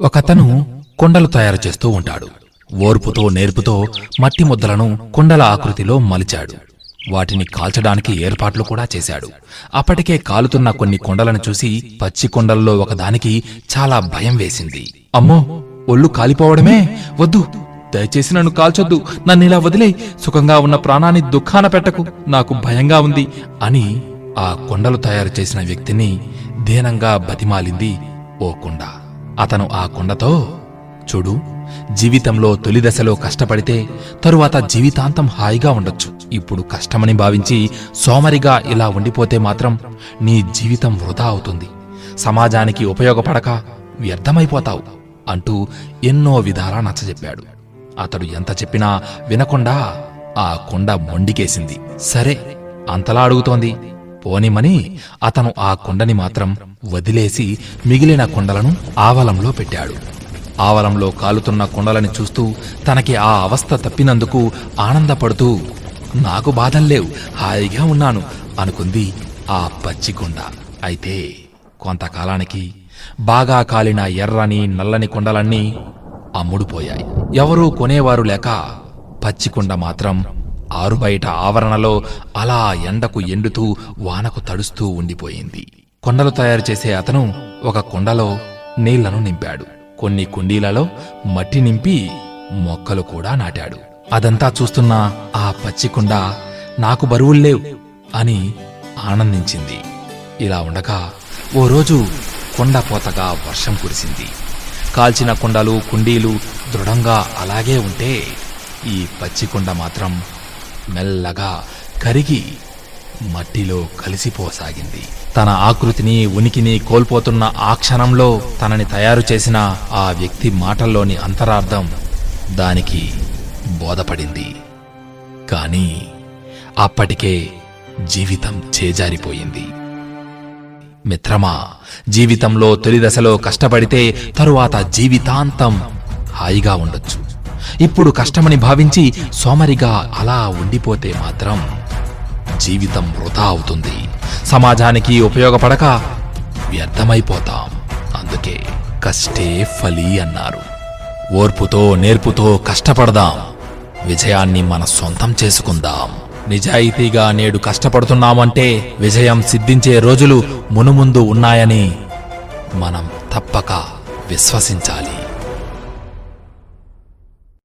ఒకతను కొండలు తయారు చేస్తూ ఉంటాడు. ఓర్పుతో నేర్పుతో మట్టి ముద్దలను కుండల ఆకృతిలో మలిచాడు. వాటిని కాల్చడానికి ఏర్పాట్లు కూడా చేశాడు. అప్పటికే కాలుతున్న కొన్ని కొండలను చూసి పచ్చి కొండల్లో ఒకదానికి చాలా భయం వేసింది. అమ్మో ఒళ్ళు కాలిపోవడమే? వద్దు దయచేసి నన్ను కాల్చొద్దు. నన్ను ఇలా వదిలే సుఖంగా ఉన్న ప్రాణాన్ని దుఃఖాన పెట్టకు. నాకు భయంగా ఉంది అని ఆ కొండలు తయారు చేసిన వ్యక్తిని దీనంగా బతిమాలింది ఓ కొండ. అతను ఆ కొండతో చూడు జీవితంలో తొలి దశలో కష్టపడితే తరువాత జీవితాంతం హాయిగా ఉండొచ్చు. ఇప్పుడు కష్టమని భావించి సోమరిగా ఇలా ఉండిపోతే మాత్రం నీ జీవితం వృధా అవుతుంది. సమాజానికి ఉపయోగపడక వ్యర్థమైపోతావు అంటూ ఎన్నో విధాలా నచ్చజెప్పాడు. అతడు ఎంత చెప్పినా వినకుండా ఆ కొండ మొండికేసింది. సరే అంతలా అడుగుతోంది. పోనిమని అతను ఆ కొండని మాత్రం వదిలేసి మిగిలిన కొండలను ఆవలంలో పెట్టాడు. ఆవలంలో కాలుతున్న కొండలని చూస్తూ తనకి ఆ అవస్థ తప్పినందుకు ఆనందపడుతూ నాకు బాధల్లేవు హాయిగా ఉన్నాను అనుకుంది ఆ పచ్చి కొండ. అయితే కొంతకాలానికి బాగా కాలిన ఎర్రని నల్లని కొండలన్నీ అమ్ముడుపోయాయి. ఎవరూ కొనేవారు లేక పచ్చికొండ మాత్రం ఆరుబయట ఆవరణలో అలా ఎండకు ఎండుతూ వానకు తడుస్తూ ఉండిపోయింది. కొండలు తయారు చేసే అతను ఒక కొండలో నీళ్ళను నింపాడు. కొన్ని కుండీలలో మట్టి నింపి మొక్కలు కూడా నాటాడు. అదంతా చూస్తున్న ఆ పచ్చికుండ నాకు బరువుల్లేవు అని ఆనందించింది. ఇలా ఉండగా ఓ రోజు కొండపోతగా వర్షం కురిసింది. కాల్చిన కుండలు కుండీలు దృఢంగా అలాగే ఉంటే ఈ పచ్చికొండ మాత్రం మెల్లగా కరిగి మట్టిలో కలిసిపోసాగింది. తన ఆకృతిని ఉనికిని కోల్పోతున్న ఆ క్షణంలో తనని తయారు చేసిన ఆ వ్యక్తి మాటల్లోని అంతరార్థం దానికి బోధపడింది. కానీ అప్పటికే జీవితం చేజారిపోయింది. మిత్రమా జీవితంలో తొలి దశలో కష్టపడితే తరువాత జీవితాంతం హాయిగా ఉండొచ్చు. ఇప్పుడు కష్టమని భావించి సోమరిగా అలా ఉండిపోతే మాత్రం జీవితం వృధా అవుతుంది. సమాజానికి ఉపయోగపడక వ్యర్థమైపోతాం. అందుకే కష్టే ఫలి అన్నారు. ఓర్పుతో నేర్పుతో కష్టపడదాం. విజయాన్ని మన సొంతం చేసుకుందాం. నిజాయితీగా నేడు కష్టపడుతున్నామంటే విజయం సిద్ధించే రోజులు మునుముందు ఉన్నాయని మనం తప్పక విశ్వసించాలి.